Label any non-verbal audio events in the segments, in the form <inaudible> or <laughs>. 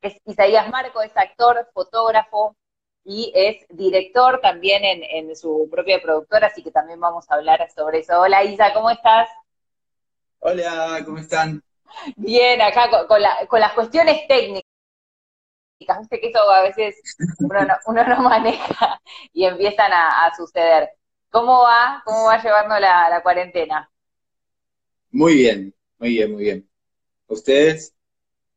Es Isaías Marco, es actor, fotógrafo y es director también en, su propia productora, así que también vamos a hablar sobre eso. Hola Isa, ¿cómo estás? Hola, ¿cómo están? Bien, acá con, las cuestiones técnicas. Viste que eso a veces uno no, maneja y empiezan a, suceder. ¿Cómo va? ¿Cómo va llevando la cuarentena? Muy bien, muy bien, muy bien. ¿Ustedes?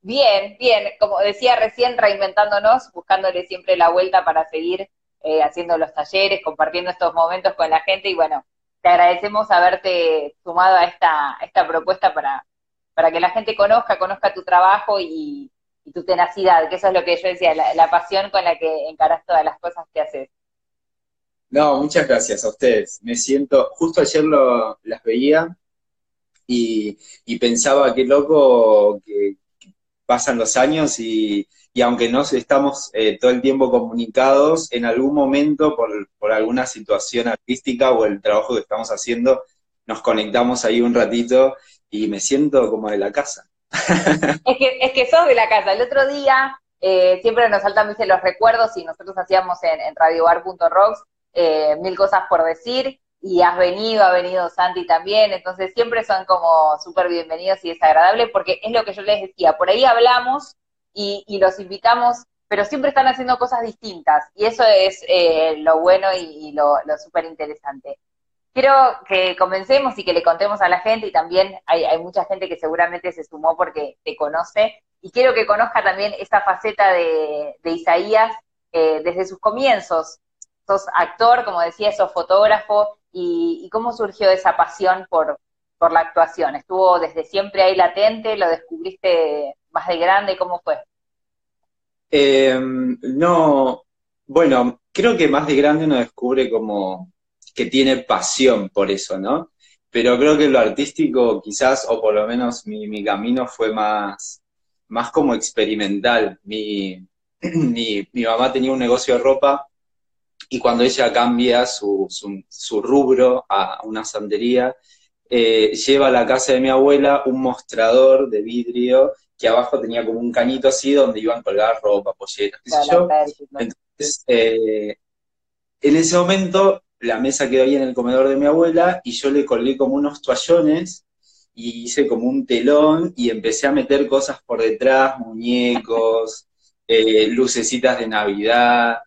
Bien, bien. Como decía recién, reinventándonos, buscándole siempre la vuelta para seguir eh, haciendo los talleres, compartiendo estos momentos con la gente y bueno, te agradecemos haberte sumado a esta, esta propuesta para, para que la gente conozca, conozca tu trabajo y, tu tenacidad, que eso es lo que yo decía, la, pasión con la que encaras todas las cosas que haces. No, muchas gracias a ustedes. Me siento, justo ayer lo, las veía y, pensaba, qué loco que, pasan los años y, aunque no estamos eh, todo el tiempo comunicados, en algún momento por, alguna situación artística o el trabajo que estamos haciendo, nos conectamos ahí un ratito y me siento como de la casa. <laughs> es, que, es que sos de la casa. El otro día eh, siempre nos saltan los recuerdos y nosotros hacíamos en, en eh, mil cosas por decir y has venido, ha venido Santi también, entonces siempre son como súper bienvenidos y es agradable porque es lo que yo les decía, por ahí hablamos y, los invitamos, pero siempre están haciendo cosas distintas y eso es eh, lo bueno y, lo, súper interesante. Quiero que comencemos y que le contemos a la gente y también hay, mucha gente que seguramente se sumó porque te conoce y quiero que conozca también esta faceta de, Isaías eh, desde sus comienzos. Sos actor, como decía, sos fotógrafo, y, cómo surgió esa pasión por, por la actuación. ¿Estuvo desde siempre ahí latente? ¿Lo descubriste más de grande? ¿Cómo fue? Em, no, bueno, creo que más de grande uno descubre como que tiene pasión por eso, ¿no? Pero creo que lo artístico quizás, o por lo menos mi, mi camino fue más, más como experimental. Mi, <clears throat> mi, mi mamá tenía un negocio de ropa y cuando ella cambia su, su, rubro a una santería, eh, lleva a la casa de mi abuela un mostrador de vidrio que abajo tenía como un canito así donde iban a colgar ropa, polleras, qué sé yo. Entonces, eh, en ese momento la mesa quedó ahí en el comedor de mi abuela y yo le colgué como unos toallones y hice como un telón y empecé a meter cosas por detrás, muñecos, eh, lucecitas de Navidad,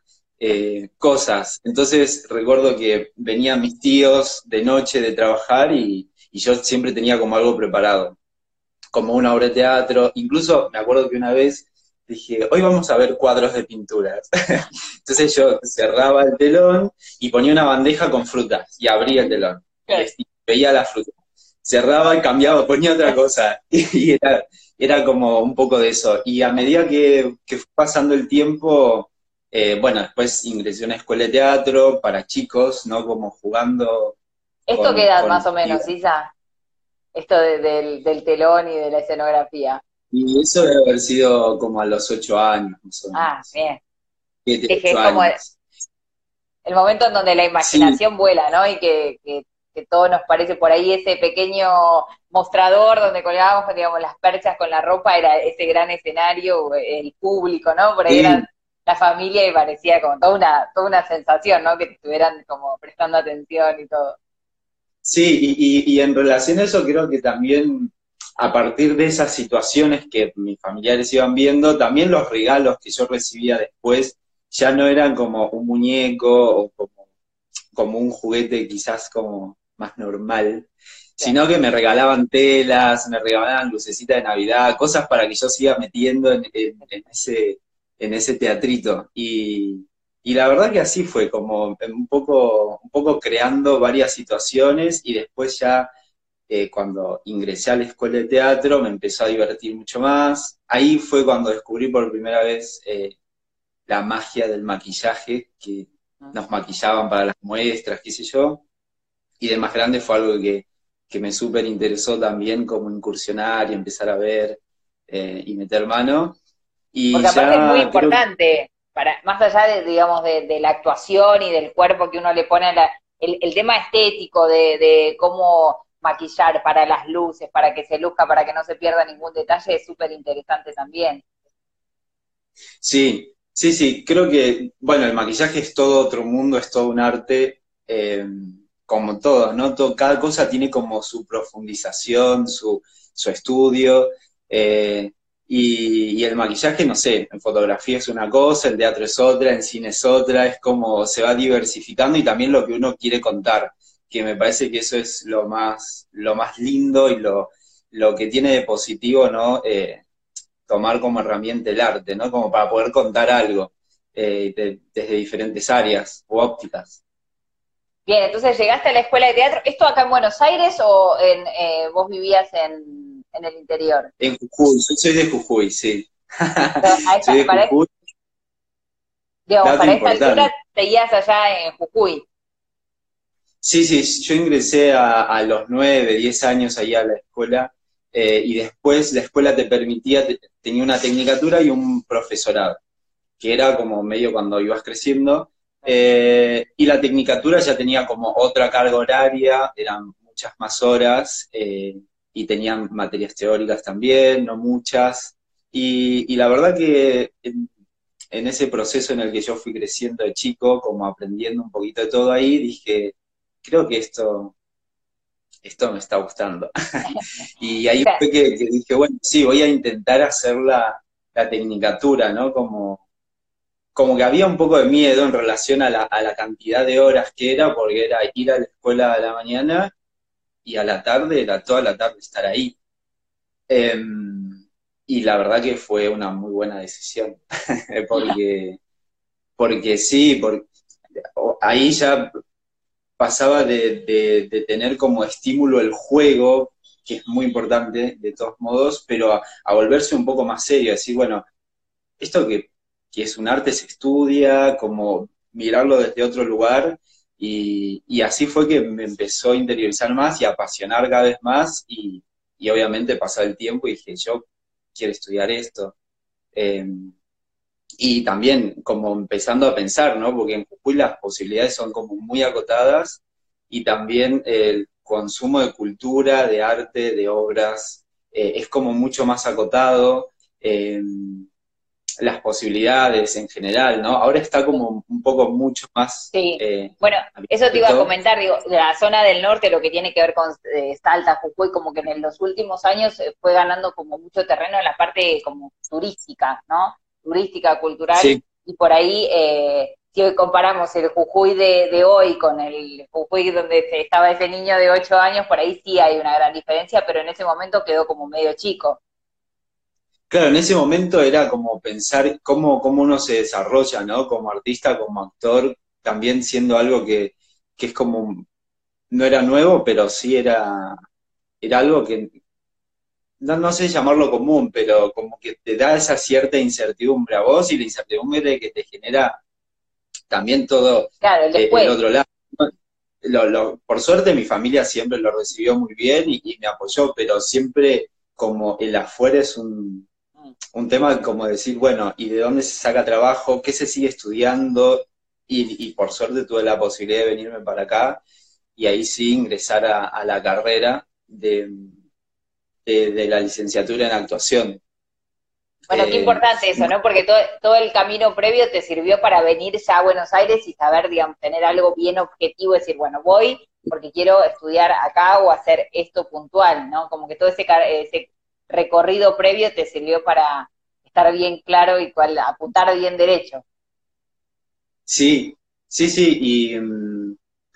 eh, cosas. Entonces recuerdo que venían mis tíos de noche de trabajar y, yo siempre tenía como algo preparado, como una obra de teatro. Incluso me acuerdo que una vez dije, hoy vamos a ver cuadros de pinturas. <laughs> Entonces yo cerraba el telón y ponía una bandeja con frutas y abría el telón. Y veía la fruta. Cerraba y cambiaba, ponía otra cosa. <laughs> Y era, como un poco de eso. Y a medida que, que fue pasando el tiempo, eh, bueno, después ingresé a una escuela de teatro para chicos, ¿no? Como jugando. ¿Esto qué edad más o menos, Isa? Esto del, telón y de la escenografía. Y eso debe haber sido como a los ocho años, más Ah, bien. es como el, momento en donde la imaginación vuela, ¿no? Y que, que, todo nos parece por ahí ese pequeño mostrador donde colgábamos, digamos, las perchas con la ropa, era ese gran escenario, el público, ¿no? Por ahí eran la familia y parecía como toda una, toda una sensación, ¿no? Que te estuvieran como prestando atención y todo. Sí, y, y, en relación a eso creo que también a partir de esas situaciones que mis familiares iban viendo, también los regalos que yo recibía después ya no eran como un muñeco o como, como un juguete quizás como más normal, sino que me regalaban telas, me regalaban lucecitas de Navidad, cosas para que yo siga metiendo en ese en ese teatrito. Y, la verdad que así fue, como un poco, un poco creando varias situaciones y después ya eh, cuando ingresé a la escuela de teatro me empezó a divertir mucho más. Ahí fue cuando descubrí por primera vez eh, la magia del maquillaje, que ah. nos maquillaban para las muestras, qué sé yo. Y de más grande fue algo que, me súper interesó también como incursionar y empezar a ver eh, y meter mano. Porque aparte es muy importante, para, más allá de, digamos, de, la actuación y del cuerpo que uno le pone, el, tema estético de, cómo maquillar para las luces, para que se luzca, para que no se pierda ningún detalle, es súper interesante también. Sí, sí, sí, creo que, bueno, el maquillaje es todo otro mundo, es todo un arte, eh, como todo, ¿no? cada cosa tiene como su profundización, su, su estudio, eh, y, el maquillaje, no sé, en fotografía es una cosa, en teatro es otra, en cine es otra, es como se va diversificando y también lo que uno quiere contar, que me parece que eso es lo más, lo más lindo y lo, lo que tiene de positivo, ¿no? Eh, tomar como herramienta el arte, ¿no? Como para poder contar algo eh, desde diferentes áreas o ópticas. Bien, entonces llegaste a la escuela de teatro. ¿Esto acá en Buenos Aires o en, eh, vos vivías en, el interior? En Jujuy, yo soy de Jujuy, sí. <laughs> soy de para Jujuy. Digamos, para esta altura seguías allá en Jujuy. Sí, sí, yo ingresé a, a los nueve, diez años allá a la escuela eh, y después la escuela te permitía, tenía una tecnicatura y un profesorado, que era como medio cuando ibas creciendo, eh, y la tecnicatura ya tenía como otra carga horaria, eran muchas más horas, eh, y tenían materias teóricas también, no muchas, y, la verdad que en, en ese proceso en el que yo fui creciendo de chico, como aprendiendo un poquito de todo ahí, dije, creo que esto esto me está gustando. <laughs> y ahí fue que, dije, bueno, sí, voy a intentar hacer la, tecnicatura, ¿no? Como, como que había un poco de miedo en relación a la, a la cantidad de horas que era, porque era ir a la escuela a la mañana y a la tarde, era toda la tarde estar ahí. Em, y la verdad que fue una muy buena decisión, <laughs> porque, porque sí, porque ahí ya pasaba de, tener como estímulo el juego, que es muy importante de todos modos, pero a, volverse un poco más serio, decir, bueno, esto que, es un arte se estudia, como mirarlo desde otro lugar, y, así fue que me empezó a interiorizar más y a apasionar cada vez más, y, obviamente pasar el tiempo y dije, yo quiero estudiar esto. Em, y también como empezando a pensar, ¿no? Porque en Jujuy las posibilidades son como muy acotadas y también el consumo de cultura, de arte, de obras, eh, es como mucho más acotado. Em, las posibilidades en general, ¿no? Ahora está como un poco mucho más... Sí, eh, bueno, eso te iba a comentar, digo, la zona del norte, lo que tiene que ver con eh, Salta, Jujuy, como que en los últimos años fue ganando como mucho terreno en la parte como turística, ¿no? turística, cultural, y por ahí, eh, si hoy comparamos el Jujuy de, hoy con el Jujuy donde estaba ese niño de 8 años, por ahí sí hay una gran diferencia, pero en ese momento quedó como medio chico. Claro, en ese momento era como pensar cómo, cómo uno se desarrolla, ¿no? Como artista, como actor, también siendo algo que, que es como, no era nuevo, pero sí era, era algo que, no, sé llamarlo común, pero como que te da esa cierta incertidumbre a vos y la incertidumbre que te genera también todo el, eh, otro lado. por suerte mi familia siempre lo recibió muy bien y, me apoyó, pero siempre como el afuera es un, un tema como decir, bueno, ¿y de dónde se saca trabajo? ¿Qué se sigue estudiando? Y, por suerte tuve la posibilidad de venirme para acá y ahí sí ingresar a la carrera de, de, la licenciatura en actuación. Bueno, qué eh, importante eso, ¿no? Porque todo, todo el camino previo te sirvió para venir ya a Buenos Aires y saber, digamos, tener algo bien objetivo, decir, bueno, voy porque quiero estudiar acá o hacer esto puntual, ¿no? Como que todo ese, ese recorrido previo te sirvió para estar bien claro y cual, apuntar bien derecho. Sí, sí, sí, y,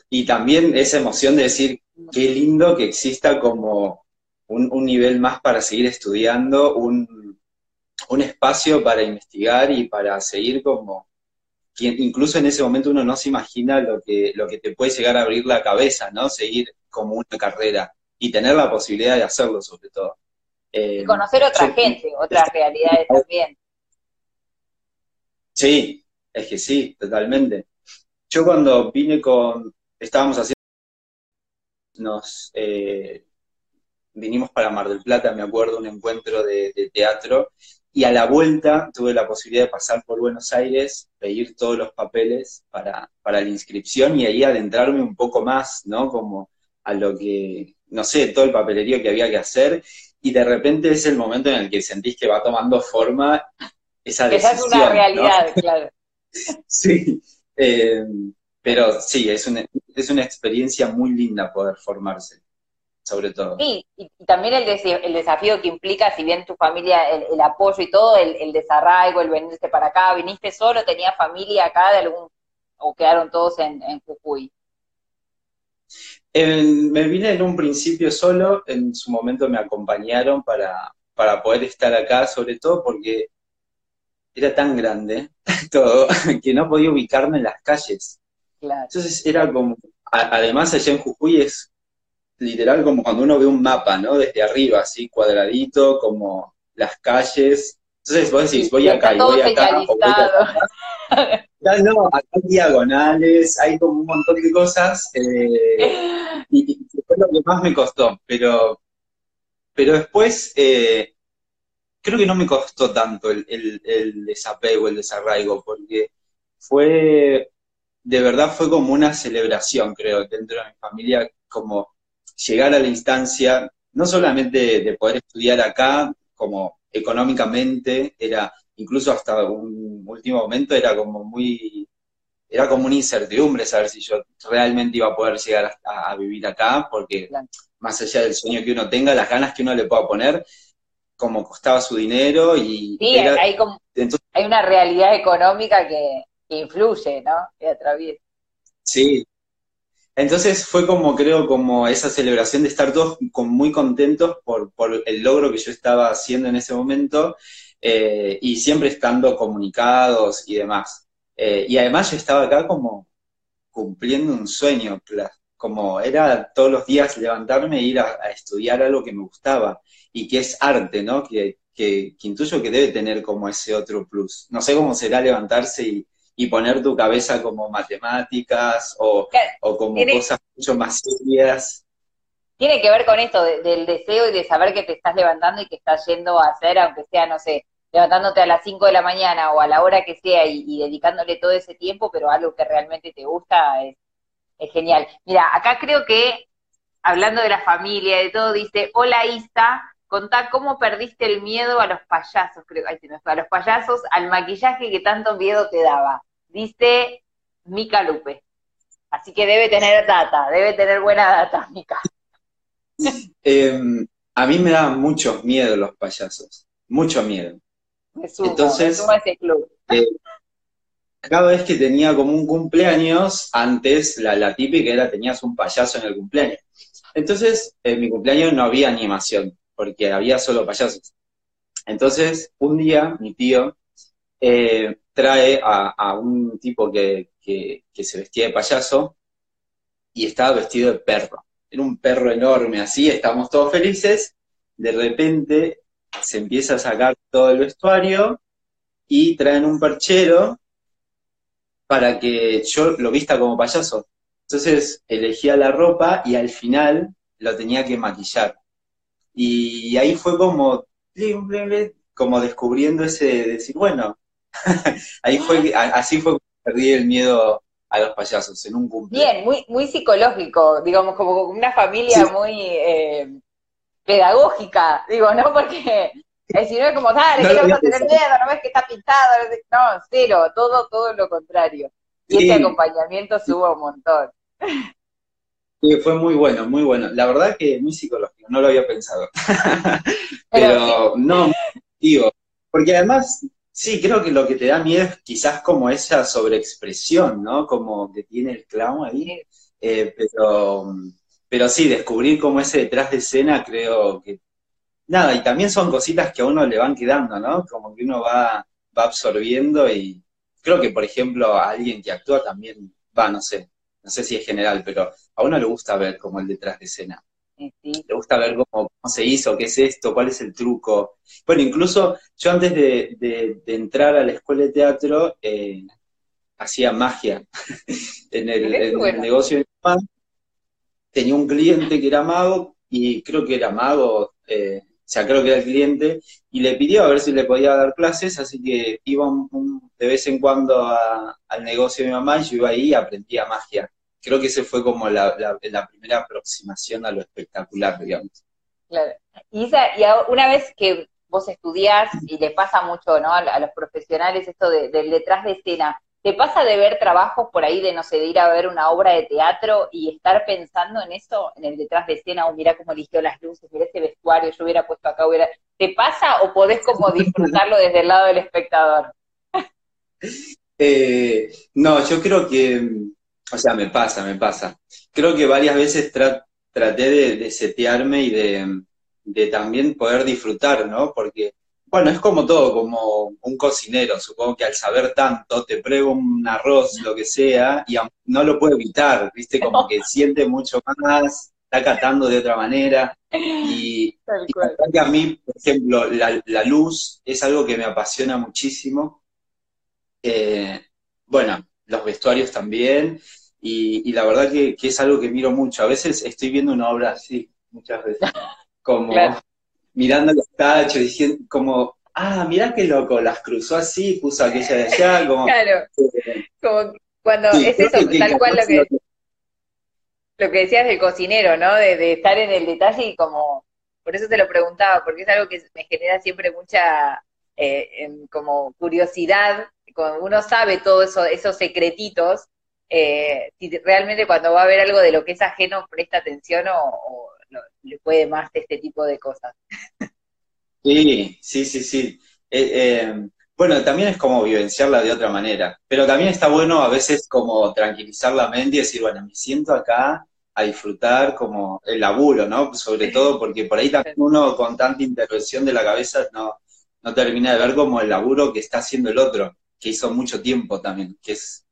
y también esa emoción de decir, qué lindo que exista como un, nivel más para seguir estudiando, un, espacio para investigar y para seguir como, incluso en ese momento uno no se imagina lo que, lo que te puede llegar a abrir la cabeza, ¿no? Seguir como una carrera y tener la posibilidad de hacerlo sobre todo. Y conocer otra gente, otras realidades también. Sí, es que sí, totalmente. Yo cuando vine con, estábamos haciendo, nos, eh, vinimos para Mar del Plata, me acuerdo, un encuentro de, teatro, y a la vuelta tuve la posibilidad de pasar por Buenos Aires, pedir todos los papeles para, para la inscripción y ahí adentrarme un poco más, ¿no? Como a lo que, no sé, todo el papelerío que había que hacer, y de repente es el momento en el que sentís que va tomando forma esa decisión. Esa es una realidad, claro. <laughs> sí, eh, pero sí, es una, es una experiencia muy linda poder formarse, sobre todo. Sí, y, también el, el, desafío que implica, si bien tu familia, el, apoyo y todo, el, desarraigo, el venirte para acá, ¿viniste solo? ¿Tenías familia acá de algún, o quedaron todos en, en Jujuy? Me vine en un principio solo, en su momento me acompañaron para, para poder estar acá, sobre todo porque era tan grande <laughs> todo que no podía ubicarme en las calles. Entonces era como, además allá en Jujuy es literal como cuando uno ve un mapa, ¿no? Desde arriba, así cuadradito, como las calles. Entonces vos decís, voy acá y voy acá. O <laughs> No, acá hay diagonales, hay como un montón de cosas. Eh, <laughs> y, fue lo que más me costó, pero, pero después eh, creo que no me costó tanto el, el, el desapego, el desarraigo, porque fue, de verdad fue como una celebración, creo, dentro de mi familia, como llegar a la instancia, no solamente de poder estudiar acá, como económicamente, era incluso hasta un último momento era como muy, era como una incertidumbre saber si yo realmente iba a poder llegar a, vivir acá, porque más allá del sueño que uno tenga, las ganas que uno le pueda poner, como costaba su dinero y... Sí, hay, como, hay una realidad económica que, influye, ¿no? Que atraviesa. Sí. Entonces fue como, creo, como esa celebración de estar todos muy contentos por, por el logro que yo estaba haciendo en ese momento eh, y siempre estando comunicados y demás. Eh, y además yo estaba acá como cumpliendo un sueño, como era todos los días levantarme e ir a, estudiar algo que me gustaba y que es arte, ¿no? Que, que, intuyo que debe tener como ese otro plus. No sé cómo será levantarse y, y poner tu cabeza como matemáticas o, o como cosas mucho más serias tiene que ver con esto del deseo y de saber que te estás levantando y que estás yendo a hacer, aunque sea, no sé, levantándote a las 5 de la mañana o a la hora que sea y, dedicándole todo ese tiempo, pero algo que realmente te gusta es, genial. Mira, acá creo que, hablando de la familia, de todo, dice, hola Isa, contá cómo perdiste el miedo a los payasos, creo, ay, a los payasos, al maquillaje que tanto miedo te daba. Dice Mica Lupe. Así que debe tener data, debe tener buena data, Mica. Em, a mí me daban mucho miedo los payasos, mucho miedo. Entonces, eh, cada vez que tenía como un cumpleaños, antes la, la típica era tenías un payaso en el cumpleaños. Entonces, en mi cumpleaños no había animación, porque había solo payasos. Entonces, un día mi tío eh, trae a, un tipo que, que, se vestía de payaso y estaba vestido de perro era un perro enorme así, estamos todos felices, de repente se empieza a sacar todo el vestuario y traen un perchero para que yo lo vista como payaso. Entonces elegía la ropa y al final lo tenía que maquillar. Y ahí fue como, como descubriendo ese, decir, bueno, <laughs> ahí fue, así fue que perdí el miedo a los payasos en un cumpleaños. Bien, muy, muy psicológico, digamos, como una familia muy eh, pedagógica, digo, ¿no? Porque si no es como, dale, no, que a tener miedo, no ves que está pintado, no, cero, todo, todo lo contrario. Y ese acompañamiento subo un montón. Sí, fue muy bueno, muy bueno. La verdad que muy psicológico, no lo había pensado. <laughs> Pero, no, digo, porque además Sí, creo que lo que te da miedo es quizás como esa sobreexpresión, ¿no? Como que tiene el clown ahí. Eh, pero, pero sí, descubrir como ese detrás de escena creo que... Nada, y también son cositas que a uno le van quedando, ¿no? Como que uno va, va absorbiendo y creo que, por ejemplo, a alguien que actúa también, va, no sé, no sé si es general, pero a uno le gusta ver como el detrás de escena. Le gusta ver cómo, se hizo, qué es esto, cuál es el truco. Bueno, incluso yo antes de, entrar a la escuela de teatro eh, hacía magia <laughs> en el, negocio de mi mamá. Tenía un cliente que era mago y creo que era mago, eh, o sea, creo que era el cliente, y le pidió a ver si le podía dar clases, así que iba de vez en cuando al negocio de mi mamá y yo iba ahí y aprendía magia creo que ese fue como la, primera aproximación a lo espectacular, digamos. Claro. Y, una vez que, vos estudiás y le pasa mucho, ¿no? A, los profesionales esto del detrás de escena. ¿Te pasa de ver trabajos por ahí, de no sé, de ir a ver una obra de teatro y estar pensando en eso, en el detrás de escena, o mira cómo eligió las luces, mira ese vestuario, yo hubiera puesto acá, hubiera... ¿Te pasa o podés como disfrutarlo desde el lado del espectador? <laughs> Eh, no, yo creo que, o sea, me pasa, me pasa. Creo que varias veces traté de, setearme y de, de también poder disfrutar, ¿no? Porque bueno, es como todo, como un cocinero, supongo que al saber tanto, te prueba un arroz, lo que sea, y no lo puede evitar, ¿viste? Como que <laughs> siente mucho más, está catando de otra manera. Y, y a mí, por ejemplo, la, luz es algo que me apasiona muchísimo. Eh, bueno, los vestuarios también, y, la verdad que, es algo que miro mucho. A veces estoy viendo una obra así, muchas veces, <laughs> como mirando los tachos, diciendo como, ah, mira qué loco, las cruzó así, puso aquella de allá, <laughs> como... Claro, como cuando es eso, tal cual lo que, lo que decías del cocinero, ¿no? De, estar en el detalle y como, por eso te lo preguntaba, porque es algo que me genera siempre mucha eh, como curiosidad, cuando uno sabe todos eso, esos secretitos, eh, si realmente cuando va a ver algo de lo que es ajeno presta atención o le puede más este tipo de cosas. Sí, sí, sí, sí. Eh, eh, bueno, también es como vivenciarla de otra manera, pero también está bueno a veces como tranquilizar la mente y decir, bueno, me siento acá a disfrutar como el laburo, ¿no? Sobre todo porque por ahí también uno con tanta intervención de la cabeza no, no termina de ver como el laburo que está haciendo el otro, que hizo mucho tiempo también, que es,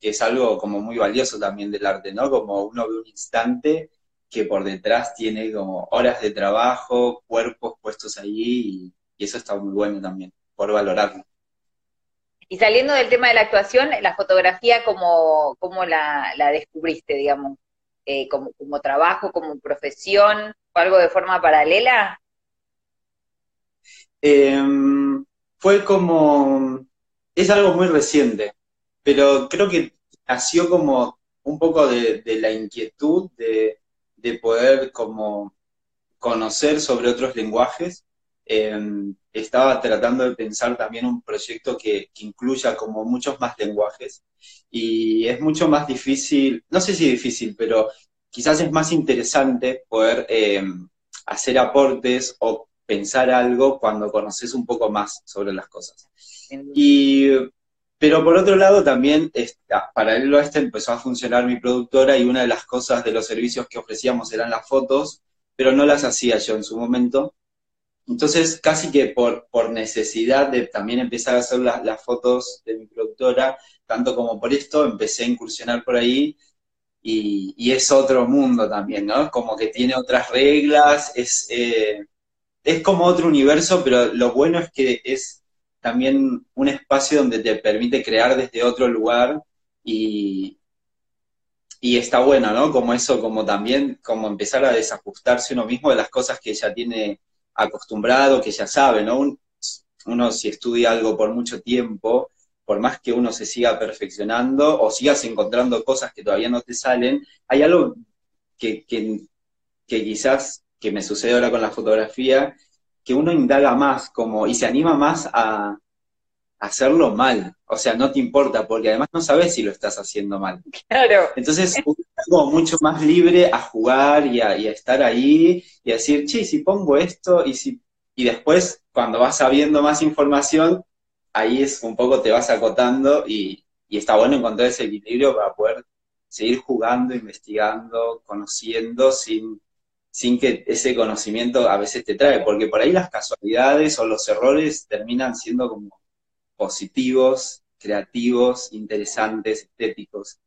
que es algo como muy valioso también del arte, ¿no? Como uno ve un instante que por detrás tiene como horas de trabajo, cuerpos puestos allí, y, eso está muy bueno también, por valorarlo. Y saliendo del tema de la actuación, la fotografía, ¿cómo, cómo la, descubriste, digamos? Eh, como, como trabajo, como profesión, o algo de forma paralela? Em, fue como, es algo muy reciente, pero creo que nació como un poco de la inquietud de, de poder como conocer sobre otros lenguajes. Em, estaba tratando de pensar también un proyecto que, incluya como muchos más lenguajes y es mucho más difícil, no sé si difícil, pero quizás es más interesante poder em, hacer aportes o pensar algo cuando conoces un poco más sobre las cosas. Y pero por otro lado, también, para paralelo a este, empezó a funcionar mi productora y una de las cosas de los servicios que ofrecíamos eran las fotos, pero no las hacía yo en su momento. Entonces, casi que por, por necesidad de también empezar a hacer las fotos de mi productora, tanto como por esto, empecé a incursionar por ahí y, y es otro mundo también, ¿no? Como que tiene otras reglas, es, eh, es como otro universo, pero lo bueno es que es también un espacio donde te permite crear desde otro lugar y, y está bueno, ¿no? Como eso, como también, como empezar a desajustarse uno mismo de las cosas que ya tiene acostumbrado, que ya sabe, ¿no? uno si estudia algo por mucho tiempo, por más que uno se siga perfeccionando o sigas encontrando cosas que todavía no te salen, hay algo que, que, que quizás, que me sucede ahora con la fotografía, que uno indaga más como, y se anima más a, hacerlo mal. O sea, no te importa, porque además no sabes si lo estás haciendo mal. Claro. Entonces, uno como mucho más libre a jugar y a, estar ahí y a decir, che, si pongo esto y si. Y después, cuando vas sabiendo más información, ahí es un poco te vas acotando y, y está bueno encontrar ese equilibrio para poder seguir jugando, investigando, conociendo sin sin que ese conocimiento a veces te trae, porque por ahí las casualidades o los errores terminan siendo como positivos, creativos, interesantes, estéticos.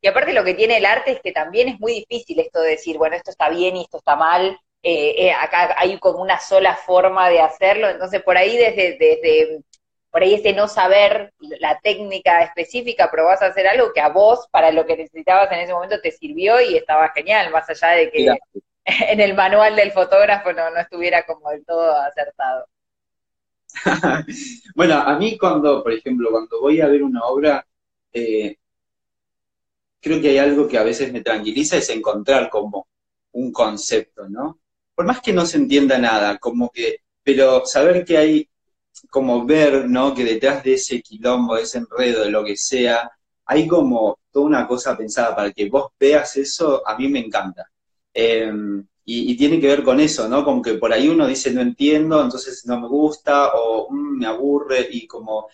Y aparte lo que tiene el arte es que también es muy difícil esto de decir, bueno, esto está bien y esto está mal, eh, eh, acá hay como una sola forma de hacerlo, entonces por ahí desde, desde por ahí ese no saber la técnica específica, pero vas a hacer algo que a vos, para lo que necesitabas en ese momento, te sirvió y estaba genial, más allá de que <laughs> en el manual del fotógrafo no, estuviera como del todo acertado. <laughs> bueno, a mí cuando, por ejemplo, cuando voy a ver una obra, eh, creo que hay algo que a veces me tranquiliza, es encontrar como un concepto, ¿no? Por más que no se entienda nada, como que pero saber que hay, como ver, ¿no? Que detrás de ese quilombo, de ese enredo, de lo que sea, hay como toda una cosa pensada para que vos veas eso, a mí me encanta. Em, y, tiene que ver con eso, ¿no? Como que por ahí uno dice no entiendo, entonces no me gusta, o mm, me aburre, y como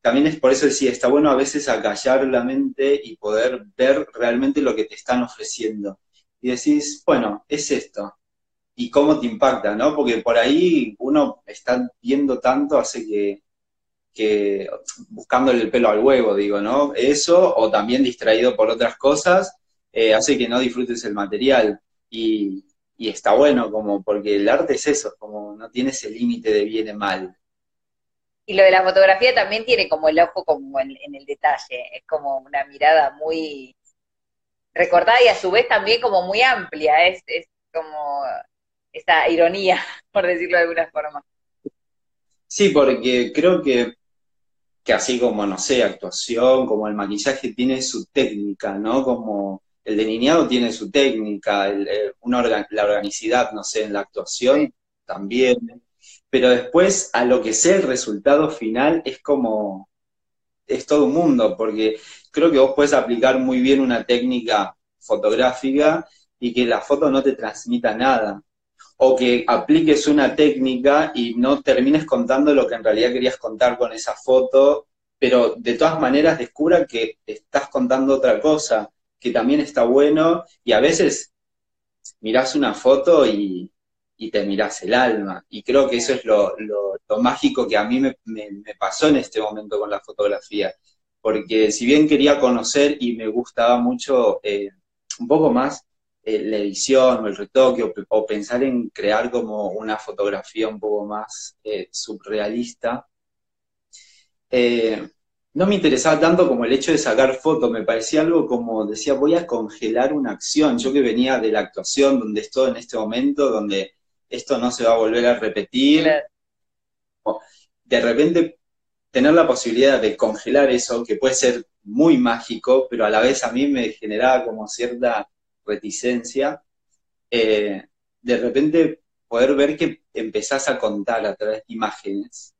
también es por eso decía, está bueno a veces acallar la mente y poder ver realmente lo que te están ofreciendo. Y decís, bueno, es esto. Y cómo te impacta, ¿no? Porque por ahí uno está viendo tanto, hace que, que buscándole el pelo al huevo, digo, ¿no? Eso, o también distraído por otras cosas, eh, hace que no disfrutes el material. Y, está bueno, como porque el arte es eso, como no tiene ese límite de bien y mal. Y lo de la fotografía también tiene como el ojo como en, el detalle, es como una mirada muy recortada y a su vez también como muy amplia, es, es como esa ironía, <laughs> por decirlo de alguna forma. Sí, porque creo que que así como, no sé, actuación, como el maquillaje tiene su técnica, ¿no? Como el delineado tiene su técnica, eh, la organicidad, no sé, en la actuación también. Pero después, a lo que sea el resultado final, es como, es todo un mundo, porque creo que vos puedes aplicar muy bien una técnica fotográfica y que la foto no te transmita nada o que apliques una técnica y no termines contando lo que en realidad querías contar con esa foto, pero de todas maneras descubra que estás contando otra cosa, que también está bueno, y a veces mirás una foto y, te mirás el alma, y creo que eso es lo, mágico que a mí me, pasó en este momento con la fotografía, porque si bien quería conocer y me gustaba mucho eh, un poco más eh, la edición o el retoque o, pensar en crear como una fotografía un poco más eh, surrealista, no me interesaba tanto como el hecho de sacar fotos, me parecía algo como, decía, voy a congelar una acción, yo que venía de la actuación, donde estoy en este momento, donde esto no se va a volver a repetir, de repente tener la posibilidad de congelar eso, que puede ser muy mágico, pero a la vez a mí me generaba como cierta reticencia, eh, de repente poder ver que empezás a contar a través de imágenes,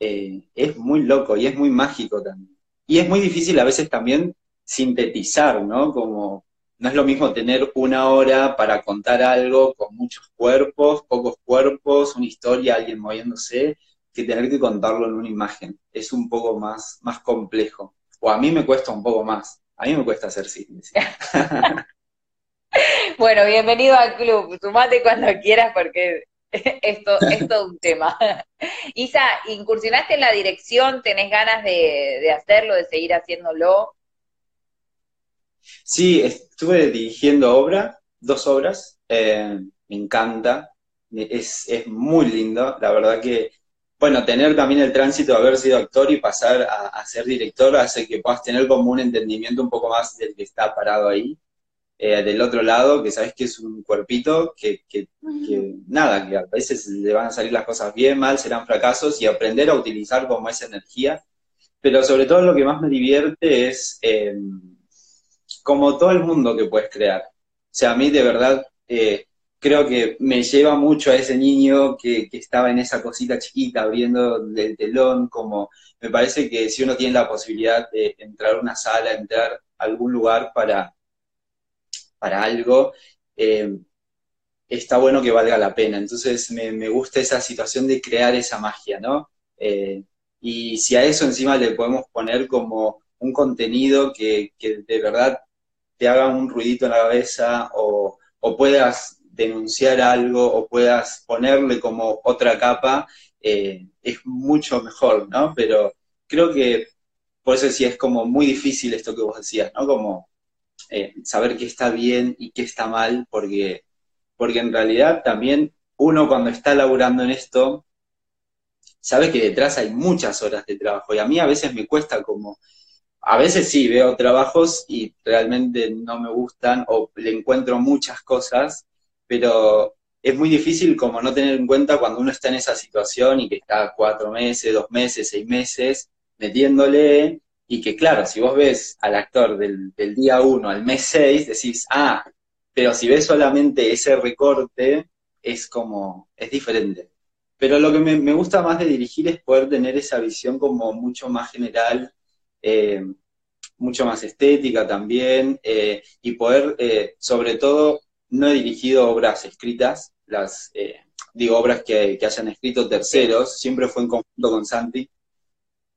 eh, es muy loco y es muy mágico también. Y es muy difícil a veces también sintetizar, ¿no? Como no es lo mismo tener una hora para contar algo con muchos cuerpos, pocos cuerpos, una historia, alguien moviéndose, que tener que contarlo en una imagen. Es un poco más, más complejo. O a mí me cuesta un poco más. A mí me cuesta hacer cine. <laughs> Bueno, bienvenido al club. Sumate cuando quieras porque <laughs> esto es todo un tema. <laughs> Isa, incursionaste en la dirección, ¿tenés ganas de, hacerlo, de seguir haciéndolo? Sí, estuve dirigiendo obra, dos obras, eh, me encanta, es, muy lindo, la verdad que, bueno, tener también el tránsito de haber sido actor y pasar a, a ser director hace que puedas tener como un entendimiento un poco más del que está parado ahí. Eh, del otro lado, que sabes que es un cuerpito que, nada, que a veces le van a salir las cosas bien, mal, serán fracasos, y aprender a utilizar como esa energía. Pero sobre todo lo que más me divierte es eh, como todo el mundo que puedes crear. O sea, a mí de verdad eh, creo que me lleva mucho a ese niño que, que, estaba en esa cosita chiquita abriendo el telón, como me parece que si uno tiene la posibilidad de entrar a una sala, entrar a algún lugar para para algo, eh, está bueno que valga la pena. Entonces me, gusta esa situación de crear esa magia, ¿no? Eh, y si a eso encima le podemos poner como un contenido que, de verdad te haga un ruidito en la cabeza o, puedas denunciar algo o puedas ponerle como otra capa, eh, es mucho mejor, ¿no? Pero creo que por eso sí es como muy difícil esto que vos decías, ¿no? Como eh, saber qué está bien y qué está mal, porque, porque en realidad también uno cuando está laburando en esto, sabe que detrás hay muchas horas de trabajo y a mí a veces me cuesta como, a veces sí veo trabajos y realmente no me gustan o le encuentro muchas cosas, pero es muy difícil como no tener en cuenta cuando uno está en esa situación y que está cuatro meses, dos meses, seis meses metiéndole y que claro, si vos ves al actor del, día 1 al mes 6, decís, ah, pero si ves solamente ese recorte, es como, es diferente. pero lo que me, gusta más de dirigir es poder tener esa visión como mucho más general, eh, mucho más estética también, eh, y poder, eh, sobre todo, no he dirigido obras escritas, las digo obras que, hayan escrito terceros, siempre fue en conjunto con Santi,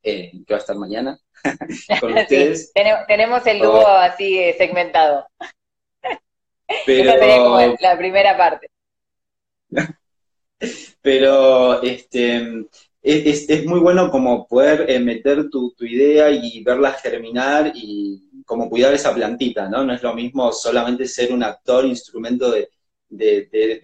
que va a estar mañana, <laughs> con ustedes. tenemos el dúo así segmentado. <laughs> Pero... Esa sería como la primera parte. <laughs> Pero este, es, muy bueno como poder eh, meter tu, idea y verla germinar y como cuidar esa plantita, ¿no? No es lo mismo solamente ser un actor, instrumento de,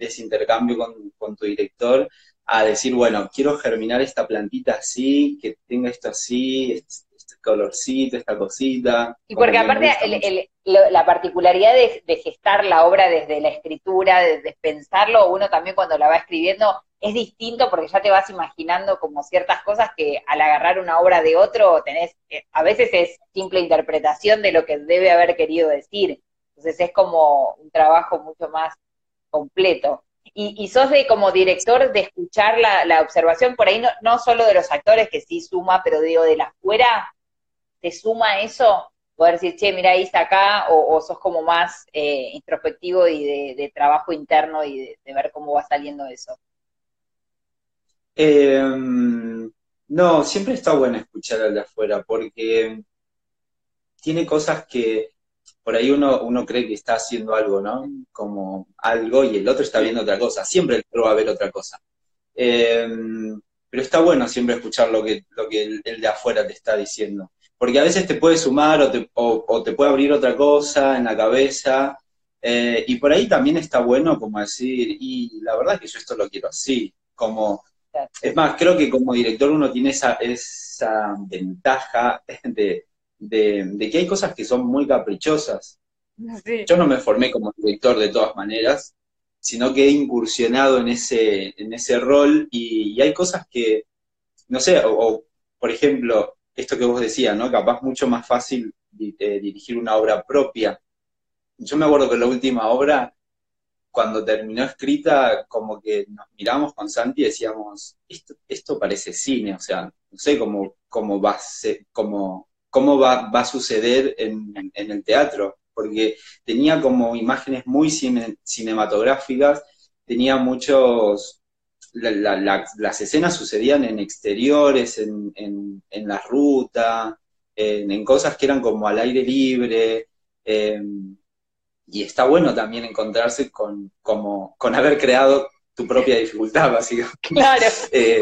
ese intercambio con, tu director, a decir, bueno, quiero germinar esta plantita así, que tenga esto así, este, este colorcito, esta cosita. Y porque aparte la particularidad de, de, gestar la obra desde la escritura, de pensarlo, uno también cuando la va escribiendo es distinto porque ya te vas imaginando como ciertas cosas que al agarrar una obra de otro tenés, eh, a veces es simple interpretación de lo que debe haber querido decir. Entonces es como un trabajo mucho más completo. Y, sos de como director de escuchar la, observación por ahí, no, no, solo de los actores, que sí suma, pero digo, de la afuera, ¿te suma eso? Poder decir, che, mira, ahí está acá, o, sos como más eh, introspectivo y de, trabajo interno y de ver cómo va saliendo eso. Em, no, siempre está bueno escuchar al de afuera, porque tiene cosas que por ahí uno, uno cree que está haciendo algo, ¿no? Como algo y el otro está viendo otra cosa. Siempre el otro va a ver otra cosa. Em, pero está bueno siempre escuchar lo que, lo que el, de afuera te está diciendo. Porque a veces te puede sumar o te, o, te puede abrir otra cosa en la cabeza. Eh, y por ahí también está bueno como decir, y la verdad es que yo esto lo quiero así, como es más, creo que como director uno tiene esa, esa ventaja de, que hay cosas que son muy caprichosas. Yo no me formé como director de todas maneras, sino que he incursionado en ese, en ese rol y, hay cosas que, no sé, o, por ejemplo, esto que vos decías, ¿no? Capaz mucho más fácil eh, dirigir una obra propia. Yo me acuerdo que la última obra cuando terminó escrita, como que nos miramos con Santi y decíamos, esto, esto parece cine, o sea, no sé cómo, cómo, va, a cómo, cómo va, va, a suceder en, en, el teatro, porque tenía como imágenes muy cinematográficas, tenía muchos, las escenas sucedían en exteriores, en, en, la ruta, en, cosas que eran como al aire libre. Eh, y está bueno también encontrarse con, como, con haber creado tu propia dificultad, básicamente. Claro. <laughs> Eh,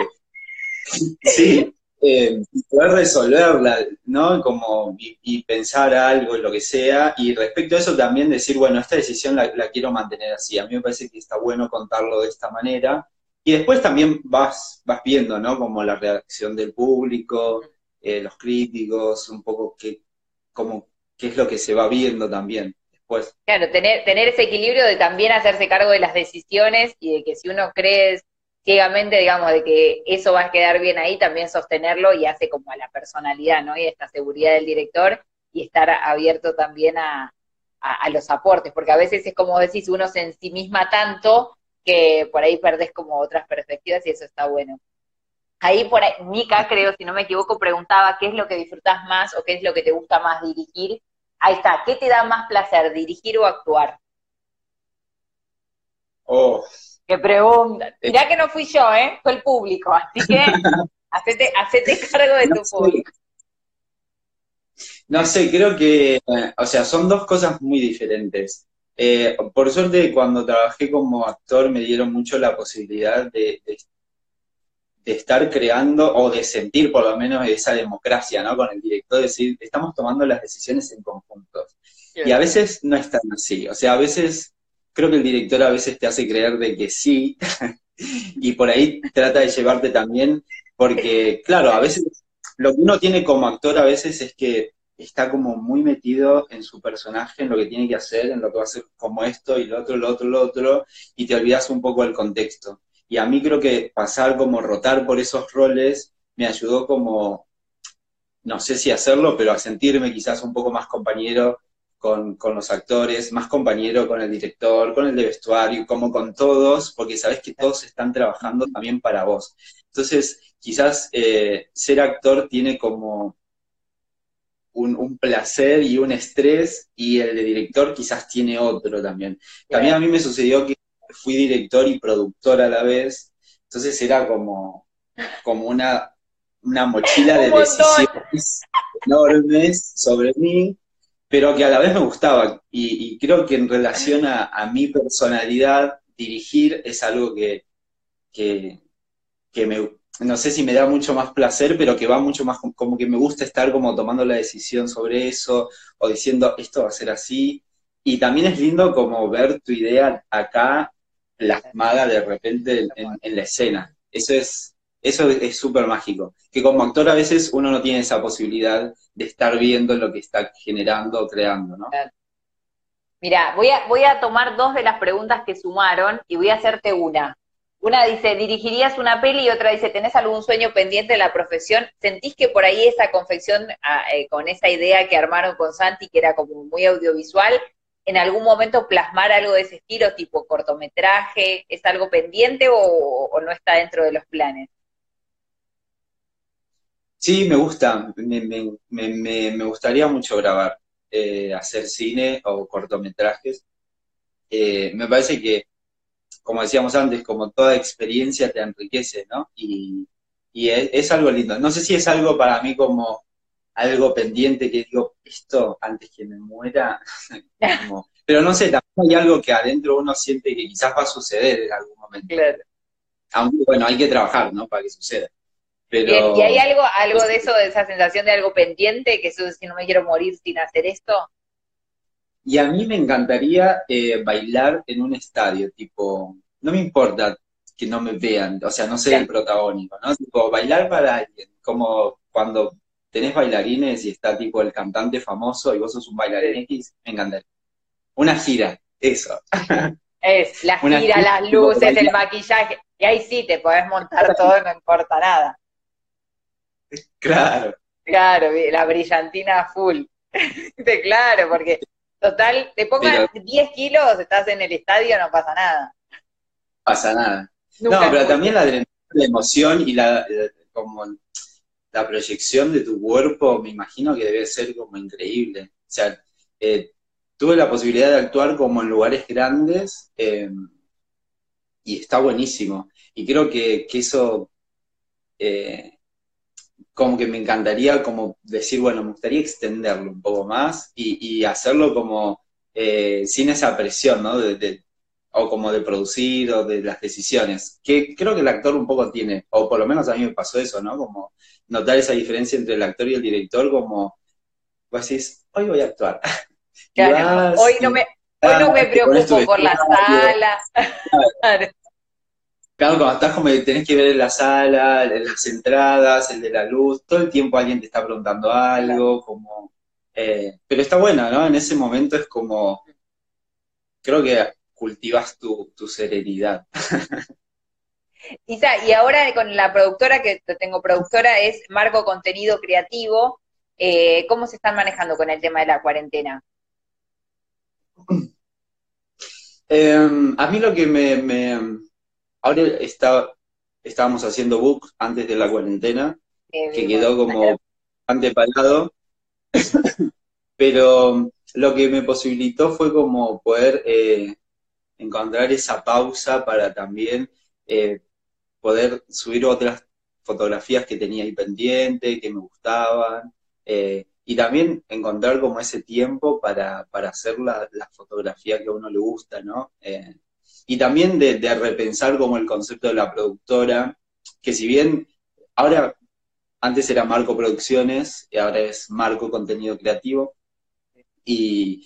sí, eh, poder resolverla, ¿no? Como, y, pensar algo lo que sea, y respecto a eso también decir, bueno, esta decisión la, quiero mantener así, a mí me parece que está bueno contarlo de esta manera, y después también vas, vas viendo, ¿no? Como la reacción del público, eh, los críticos, un poco qué, como, qué es lo que se va viendo también. Pues. Claro, tener, tener ese equilibrio de también hacerse cargo de las decisiones y de que si uno cree ciegamente, digamos, de que eso va a quedar bien ahí, también sostenerlo y hace como a la personalidad, ¿no? Y esta seguridad del director y estar abierto también a, los aportes, porque a veces es como decís, uno se ensimisma tanto que por ahí perdés como otras perspectivas y eso está bueno. Ahí por ahí, Mika, creo, si no me equivoco, preguntaba qué es lo que disfrutas más o qué es lo que te gusta más dirigir Ahí está, ¿qué te da más placer, dirigir o actuar? Oh. Qué pregunta. Mirá que no fui yo, ¿eh? Fue el público, así que <laughs> hacete, hacete cargo de tu público. No sé, creo que, o sea, son dos cosas muy diferentes. Eh, por suerte, cuando trabajé como actor, me dieron mucho la posibilidad de, de estar creando o de sentir por lo menos esa democracia, ¿no? Con el director, decir, estamos tomando las decisiones en conjunto. Y a veces no es tan así, o sea, a veces creo que el director a veces te hace creer de que sí, <laughs> y por ahí trata de llevarte también, porque claro, a veces lo que uno tiene como actor a veces es que está como muy metido en su personaje, en lo que tiene que hacer, en lo que va a hacer como esto y lo otro, lo otro, lo otro, y te olvidas un poco del contexto. Y a mí creo que pasar como rotar por esos roles me ayudó como, no sé si hacerlo, pero a sentirme quizás un poco más compañero con, con, los actores, más compañero con el director, con el de vestuario, como con todos, porque sabes que todos están trabajando también para vos. Entonces, quizás eh, ser actor tiene como un, placer y un estrés, y el de director quizás tiene otro también. También a mí me sucedió que fui director y productor a la vez, entonces era como, como una, una mochila de decisiones enormes sobre mí, pero que a la vez me gustaba. Y, creo que en relación a, mi personalidad, dirigir es algo que, que, me, no sé si me da mucho más placer, pero que va mucho más como que me gusta estar como tomando la decisión sobre eso o diciendo esto va a ser así. Y también es lindo como ver tu idea acá plasmada de repente en, la escena. Eso es eso es súper mágico. Que como actor a veces uno no tiene esa posibilidad de estar viendo lo que está generando o creando, ¿no? Mira, voy a, voy a tomar dos de las preguntas que sumaron y voy a hacerte una. Una dice, ¿dirigirías una peli? Y otra dice, ¿tenés algún sueño pendiente de la profesión? ¿Sentís que por ahí esa confección, ah, eh, con esa idea que armaron con Santi, que era como muy audiovisual, en algún momento plasmar algo de ese estilo, tipo cortometraje, ¿es algo pendiente o, no está dentro de los planes? Sí, me gusta, me, gustaría mucho grabar, eh, hacer cine o cortometrajes. Eh, me parece que como decíamos antes, como toda experiencia te enriquece, ¿no? Y, es, algo lindo. No sé si es algo para mí como algo pendiente que digo, esto antes que me muera, <laughs> <laughs> pero no sé, también hay algo que adentro uno siente que quizás va a suceder en algún momento. Claro. Aunque bueno, hay que trabajar, ¿no? Para que suceda. Pero... ¿Y hay algo, algo de eso, de esa sensación de algo pendiente, que eso, si no me quiero morir sin hacer esto? Y a mí me encantaría eh, bailar en un estadio, tipo, no me importa que no me vean, o sea, no ser el protagónico, ¿no? Tipo, bailar para alguien, como cuando tenés bailarines y está tipo el cantante famoso y vos sos un bailarín X, me encantaría. Una gira, eso. Es, la gira, las luces, el maquillaje, y ahí sí te podés montar todo, no importa nada. <laughs> Claro. Claro, la brillantina full. <laughs> claro, porque Total, te pongan 10 kilos, estás en el estadio, no pasa nada. Pasa nada. no, pero también la, la emoción y la, como la proyección de tu cuerpo, me imagino que debe ser como increíble. O sea, eh, tuve la posibilidad de actuar como en lugares grandes eh, y está buenísimo. Y creo que, que eso eh, como que me encantaría como decir, bueno, me gustaría extenderlo un poco más y, hacerlo como eh, sin esa presión, ¿no? De, o como de producir o de las decisiones, que creo que el actor un poco tiene, o por lo menos a mí me pasó eso, ¿no? Como notar esa diferencia entre el actor y el director, como, vos decís, hoy voy a actuar. <laughs> hoy no me, hoy no me preocupo por la sala. <laughs> Claro, cuando estás como tenés que ver en la sala, en las entradas, el de la luz, todo el tiempo alguien te está preguntando algo, como... Eh, pero está bueno, ¿no? En ese momento es como... Creo que cultivas tu, serenidad. <laughs> Isa, y ahora con la productora que tengo productora es Marco Contenido Creativo. Eh, ¿Cómo se están manejando con el tema de la cuarentena? <clears throat> Em, a mí lo que me Ahora está, estábamos haciendo book antes de la cuarentena, que quedó como bastante parado, <laughs> pero lo que me posibilitó fue como poder eh, encontrar esa pausa para también eh, poder subir otras fotografías que tenía ahí pendiente, que me gustaban, eh, y también encontrar como ese tiempo para, para hacer la, la, fotografía que a uno le gusta, ¿no? Y también de, repensar como el concepto de la productora, que si bien ahora, antes era Marco Producciones, y ahora es Marco Contenido Creativo, y,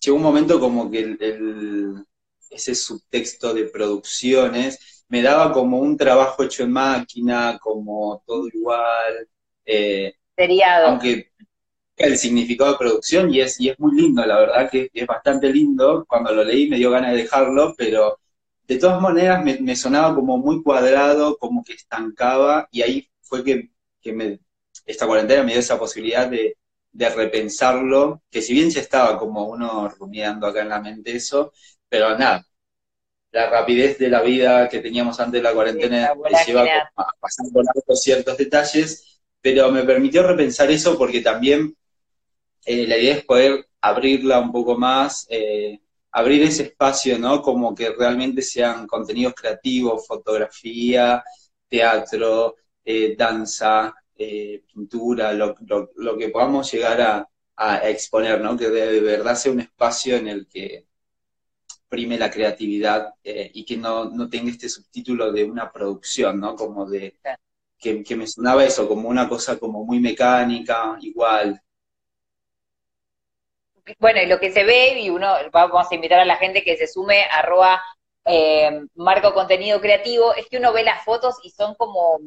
llegó un momento como que ese subtexto de producciones me daba como un trabajo hecho en máquina, como todo igual. Eh, Seriado. Aunque el significado de producción y es, y es muy lindo, la verdad que es bastante lindo. Cuando lo leí me dio ganas de dejarlo, pero de todas maneras me, sonaba como muy cuadrado, como que estancaba, y ahí fue que, me, esta cuarentena me dio esa posibilidad de, de repensarlo, que si bien ya estaba como uno rumiando acá en la mente eso, pero nada, la rapidez de la vida que teníamos antes de la cuarentena nos lleva a pasar por alto ciertos detalles, pero me permitió repensar eso porque también eh, la idea es poder abrirla un poco más, eh, abrir ese espacio, ¿no? Como que realmente sean contenidos creativos, fotografía, teatro, eh, danza, pintura, lo, que podamos llegar a, a exponer, ¿no? Que de verdad sea un espacio en el que prime la creatividad y que no, no, tenga este subtítulo de una producción, ¿no? Como de, que, que, me sonaba eso, como una cosa como muy mecánica, igual. Bueno, y lo que se ve, y uno, vamos a invitar a la gente que se sume, arroba eh, marco contenido creativo, es que uno ve las fotos y son como,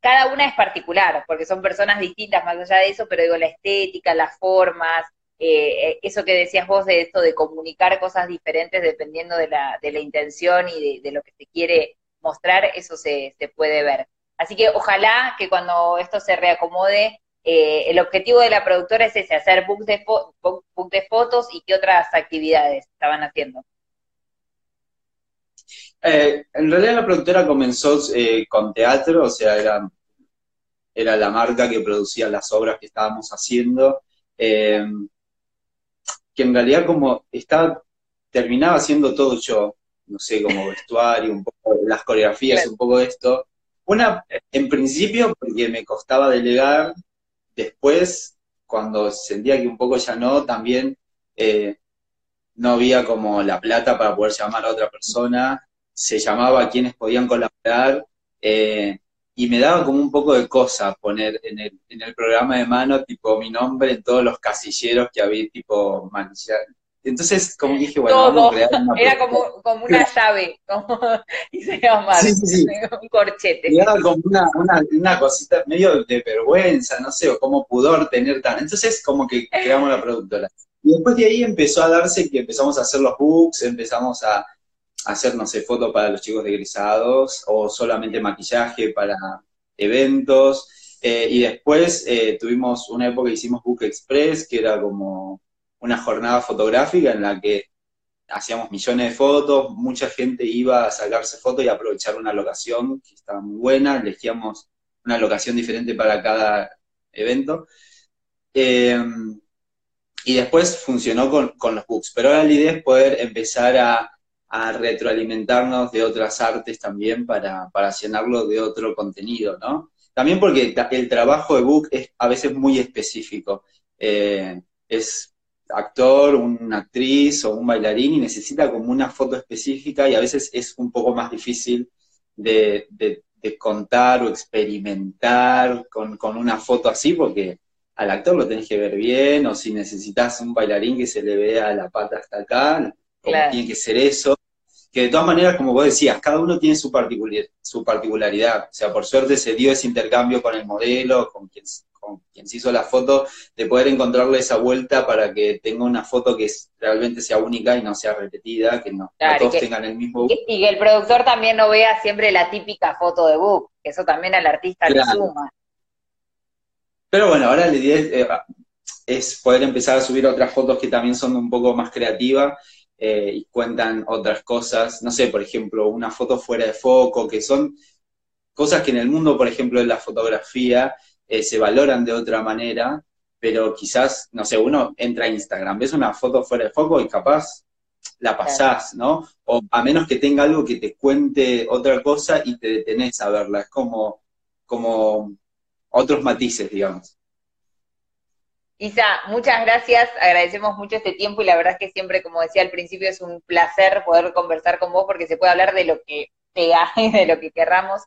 cada una es particular, porque son personas distintas más allá de eso, pero digo, la estética, las formas, eh, eso que decías vos de esto de comunicar cosas diferentes dependiendo de la, de la intención y de, lo que se quiere mostrar, eso se, se, puede ver. Así que ojalá que cuando esto se reacomode, eh, el objetivo de la productora es ese, hacer books de, de fotos y qué otras actividades estaban haciendo. Eh, en realidad la productora comenzó con teatro, o sea, era, era la marca que producía las obras que estábamos haciendo que en realidad como estaba, terminaba haciendo todo yo, no sé, como vestuario, un poco las coreografías, un poco de esto. Una, en principio, porque me costaba delegar, después, cuando sentía que un poco ya no, también eh, no había como la plata para poder llamar a otra persona, se llamaba a quienes podían colaborar, eh, y me daba como un poco de cosa poner en el, en el programa de mano, tipo, mi nombre en todos los casilleros que había, tipo, manchar. Entonces, como dije, bueno, vamos a crear una Era como, como una llave, como, <laughs> sí, sí, sí. <laughs> un corchete. Era como una, una, una, cosita medio de vergüenza, no sé, o como pudor tener tan. Entonces, como que creamos la productora. Y después de ahí empezó a darse que empezamos a hacer los books, empezamos a, hacer, no sé, fotos para los chicos egresados o solamente maquillaje para eventos. Eh, y después eh, tuvimos una época que hicimos Book Express, que era como una jornada fotográfica en la que hacíamos millones de fotos, mucha gente iba a sacarse fotos y aprovechar una locación que estaba muy buena, elegíamos una locación diferente para cada evento. Eh, y después funcionó con, con, los books, pero ahora la idea es poder empezar a a retroalimentarnos de otras artes también para, para llenarlo de otro contenido, ¿no? También porque el trabajo de Book es a veces muy específico. Eh, es actor, una actriz o un bailarín y necesita como una foto específica y a veces es un poco más difícil de, de, contar o experimentar con, con, una foto así porque al actor lo tenés que ver bien o si necesitas un bailarín que se le vea la pata hasta acá, tiene que ser eso que de todas maneras, como vos decías, cada uno tiene su, su particularidad. O sea, por suerte se dio ese intercambio con el modelo, con quien, con quien se hizo la foto, de poder encontrarle esa vuelta para que tenga una foto que realmente sea única y no sea repetida, que no, todos tengan el mismo book. Y que el productor también no vea siempre la típica foto de book, que eso también al artista le suma. Pero bueno, ahora la idea es, eh, es poder empezar a subir otras fotos que también son un poco más creativas eh, y cuentan otras cosas, no sé, por ejemplo, una foto fuera de foco, que son cosas que en el mundo, por ejemplo, de la fotografía eh, se valoran de otra manera, pero quizás, no sé, uno entra a Instagram, ves una foto fuera de foco y capaz la pasás, ¿no? O a menos que tenga algo que te cuente otra cosa y te detenés a verla, es como, como otros matices, digamos. Isa, muchas gracias, agradecemos mucho este tiempo y la verdad es que siempre, como decía al principio, es un placer poder conversar con vos porque se puede hablar de lo que pega <laughs> y de lo que querramos.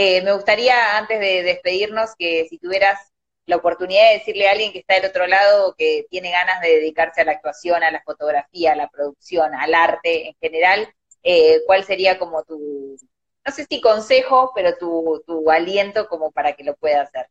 Eh, me gustaría, antes de despedirnos, que si tuvieras la oportunidad de decirle a alguien que está del otro lado que tiene ganas de dedicarse a la actuación, a la fotografía, a la producción, al arte en general, eh, ¿cuál sería como tu, no sé si consejo, pero tu, tu aliento como para que lo pueda hacer?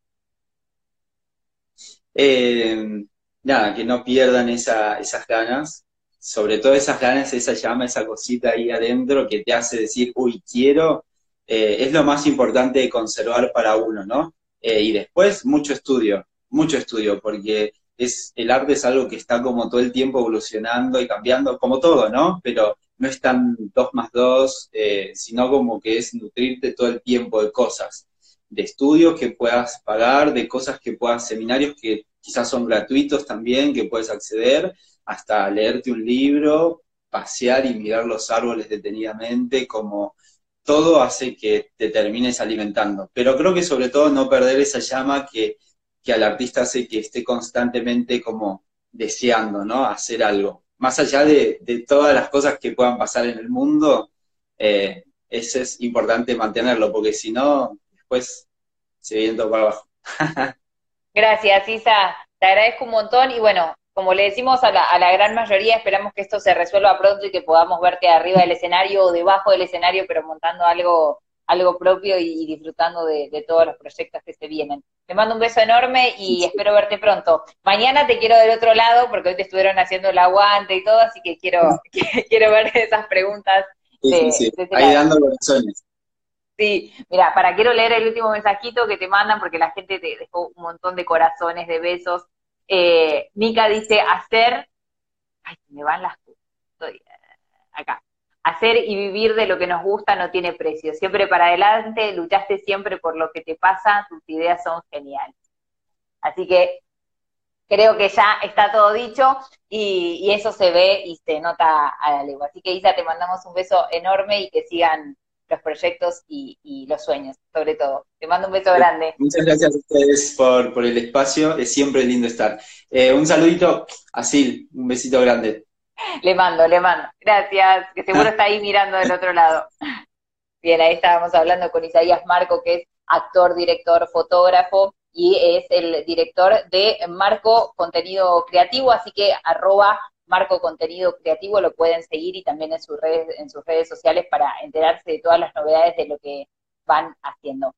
Eh, nada, que no pierdan esas ganas, sobre todo esas ganas, esa llama, esa cosita ahí adentro que te hace decir, uy, quiero, eh, es lo más importante de conservar para uno, ¿no? Eh, y después mucho estudio, mucho estudio, porque es, el arte es algo que está como todo el tiempo evolucionando y cambiando, como todo, ¿no? Pero no es tan dos más dos, eh, sino como que es nutrirte todo el tiempo de cosas, de estudios que puedas pagar, de cosas que puedas, seminarios que quizás son gratuitos también, que puedes acceder, hasta leerte un libro, pasear y mirar los árboles detenidamente, como todo hace que te termines alimentando. Pero creo que sobre todo no perder esa llama que, al artista hace que esté constantemente como deseando, ¿no? Hacer algo. Más allá de, todas las cosas que puedan pasar en el mundo, eh, eso es importante mantenerlo, porque si no, después se viene todo para abajo. <laughs> Gracias, Isa. Te agradezco un montón y bueno, como le decimos a la, a la, gran mayoría, esperamos que esto se resuelva pronto y que podamos verte arriba del escenario o debajo del escenario, pero montando algo, algo propio y, disfrutando de, todos los proyectos que se vienen. Te mando un beso enorme y espero verte pronto. Mañana te quiero del otro lado porque hoy te estuvieron haciendo el aguante y todo, así que quiero, <laughs> quiero ver esas preguntas. Sí, sí, Ahí dando corazones. Sí, mira, para quiero leer el último mensajito que te mandan porque la gente te dejó un montón de corazones, de besos. Eh, Mica dice hacer, ay, me van las, estoy eh, acá, hacer y vivir de lo que nos gusta no tiene precio. Siempre para adelante, luchaste siempre por lo que te pasa, tus ideas son geniales. Así que creo que ya está todo dicho y, y eso se ve y se nota a la lengua. Así que Isa, te mandamos un beso enorme y que sigan los proyectos y, los sueños, sobre todo. Te mando un beso grande. Muchas gracias a ustedes por, el espacio, es siempre lindo estar. Eh, un saludito a Sil, un besito grande. Le mando, le mando. Gracias, que seguro <laughs> está ahí mirando del otro lado. Bien, ahí estábamos hablando con Isaías Marco, que es actor, director, fotógrafo y es el director de Marco Contenido Creativo, así que arroba Marco Contenido Creativo, lo pueden seguir y también en sus redes, en sus redes sociales para enterarse de todas las novedades de lo que van haciendo.